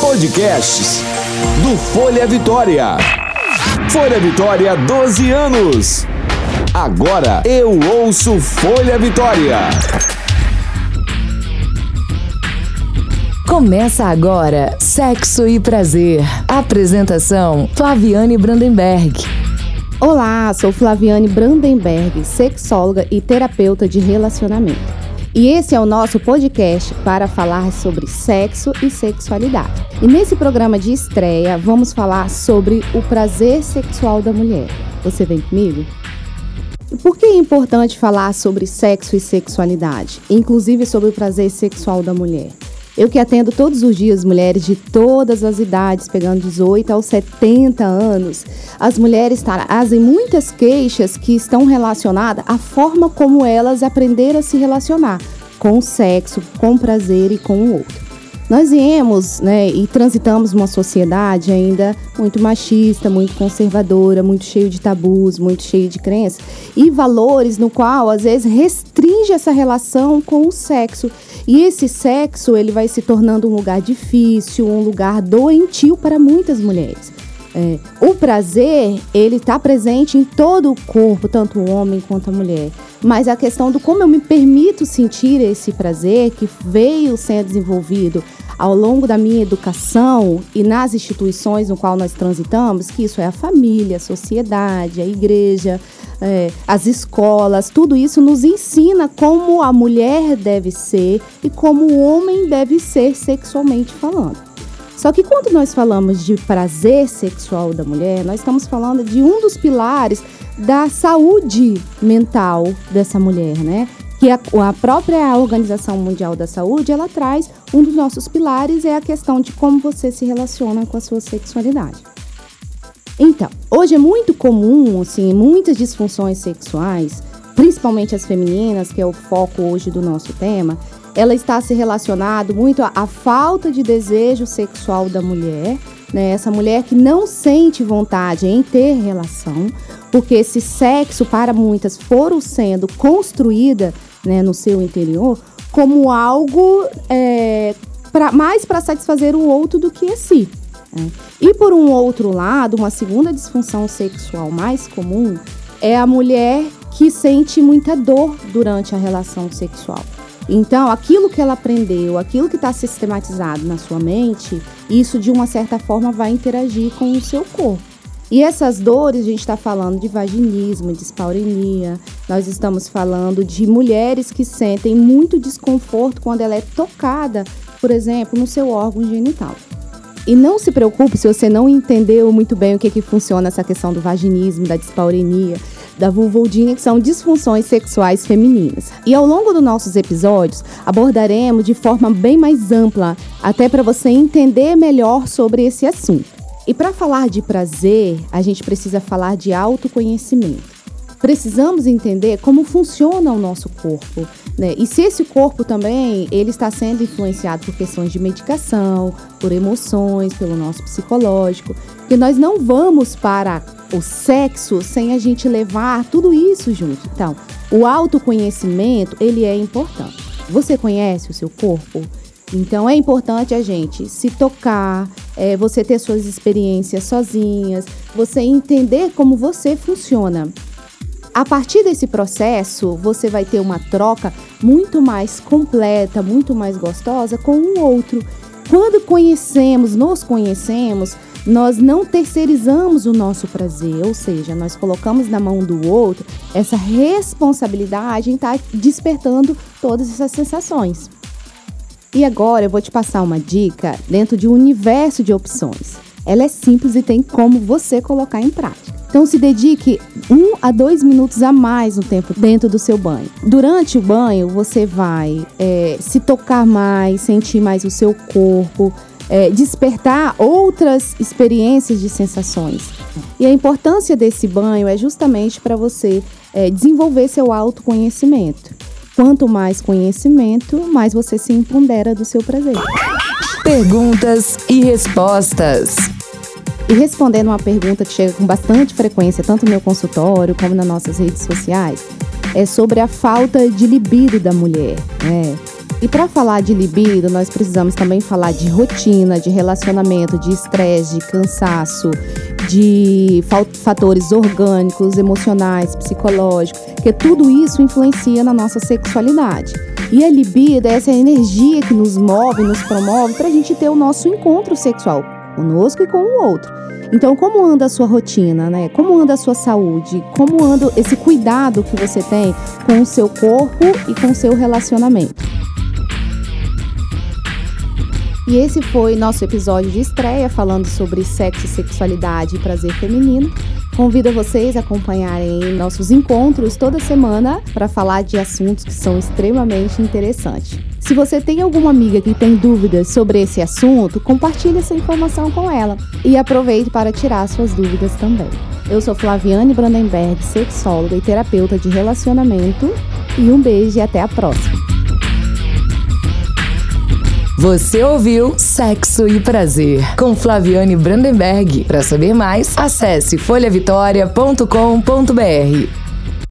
Podcasts do Folha Vitória. Folha Vitória, 12 anos. Agora eu ouço Folha Vitória. Começa agora Sexo e Prazer. Apresentação: Flaviane Brandenberg. Olá, sou Flaviane Brandenberg, sexóloga e terapeuta de relacionamento. E esse é o nosso podcast para falar sobre sexo e sexualidade. E nesse programa de estreia, vamos falar sobre o prazer sexual da mulher. Você vem comigo? Por que é importante falar sobre sexo e sexualidade, inclusive sobre o prazer sexual da mulher? Eu que atendo todos os dias mulheres de todas as idades, pegando 18 aos 70 anos, as mulheres trazem muitas queixas que estão relacionadas à forma como elas aprenderam a se relacionar com o sexo, com o prazer e com o outro. Nós viemos né, e transitamos uma sociedade ainda muito machista, muito conservadora, muito cheio de tabus, muito cheio de crenças e valores no qual às vezes restringe essa relação com o sexo. E esse sexo ele vai se tornando um lugar difícil, um lugar doentio para muitas mulheres. É, o prazer, ele está presente em todo o corpo, tanto o homem quanto a mulher. Mas a questão do como eu me permito sentir esse prazer que veio sendo desenvolvido ao longo da minha educação e nas instituições no qual nós transitamos, que isso é a família, a sociedade, a igreja, é, as escolas, tudo isso nos ensina como a mulher deve ser e como o homem deve ser sexualmente falando. Só que quando nós falamos de prazer sexual da mulher, nós estamos falando de um dos pilares da saúde mental dessa mulher, né? Que a, a própria Organização Mundial da Saúde, ela traz um dos nossos pilares é a questão de como você se relaciona com a sua sexualidade. Então, hoje é muito comum, assim, muitas disfunções sexuais, principalmente as femininas, que é o foco hoje do nosso tema, ela está se relacionado muito à, à falta de desejo sexual da mulher, né? Essa mulher que não sente vontade em ter relação, porque esse sexo para muitas foram sendo construída, né, no seu interior como algo é, pra, mais para satisfazer o outro do que a si. Né? E por um outro lado, uma segunda disfunção sexual mais comum é a mulher que sente muita dor durante a relação sexual. Então, aquilo que ela aprendeu, aquilo que está sistematizado na sua mente, isso de uma certa forma vai interagir com o seu corpo. E essas dores, a gente está falando de vaginismo, de espaurenia, nós estamos falando de mulheres que sentem muito desconforto quando ela é tocada, por exemplo, no seu órgão genital. E não se preocupe se você não entendeu muito bem o que, que funciona essa questão do vaginismo, da dispaurenia da vulvodynia, que são disfunções sexuais femininas. E ao longo dos nossos episódios, abordaremos de forma bem mais ampla, até para você entender melhor sobre esse assunto. E para falar de prazer, a gente precisa falar de autoconhecimento precisamos entender como funciona o nosso corpo, né? E se esse corpo também ele está sendo influenciado por questões de medicação, por emoções, pelo nosso psicológico, que nós não vamos para o sexo sem a gente levar tudo isso junto. Então, o autoconhecimento ele é importante. Você conhece o seu corpo? Então é importante a gente se tocar, é, você ter suas experiências sozinhas, você entender como você funciona. A partir desse processo, você vai ter uma troca muito mais completa, muito mais gostosa com o outro. Quando conhecemos, nos conhecemos, nós não terceirizamos o nosso prazer, ou seja, nós colocamos na mão do outro essa responsabilidade em estar tá despertando todas essas sensações. E agora eu vou te passar uma dica dentro de um universo de opções. Ela é simples e tem como você colocar em prática. Então se dedique um a dois minutos a mais no tempo dentro do seu banho. Durante o banho você vai é, se tocar mais, sentir mais o seu corpo, é, despertar outras experiências de sensações. E a importância desse banho é justamente para você é, desenvolver seu autoconhecimento. Quanto mais conhecimento, mais você se empodera do seu prazer. Perguntas e respostas. E respondendo uma pergunta que chega com bastante frequência, tanto no meu consultório como nas nossas redes sociais, é sobre a falta de libido da mulher. Né? E para falar de libido, nós precisamos também falar de rotina, de relacionamento, de estresse, de cansaço, de fatores orgânicos, emocionais, psicológicos, que tudo isso influencia na nossa sexualidade. E a libido é essa energia que nos move, nos promove para a gente ter o nosso encontro sexual conosco e com o outro. Então, como anda a sua rotina, né? Como anda a sua saúde? Como anda esse cuidado que você tem com o seu corpo e com o seu relacionamento? E esse foi nosso episódio de estreia falando sobre sexo, sexualidade e prazer feminino. Convido vocês a acompanharem nossos encontros toda semana para falar de assuntos que são extremamente interessantes. Se você tem alguma amiga que tem dúvidas sobre esse assunto, compartilhe essa informação com ela e aproveite para tirar suas dúvidas também. Eu sou Flaviane Brandenberg, sexóloga e terapeuta de relacionamento, e um beijo e até a próxima. Você ouviu Sexo e Prazer com Flaviane Brandenberg. Para saber mais, acesse folhavitória.com.br.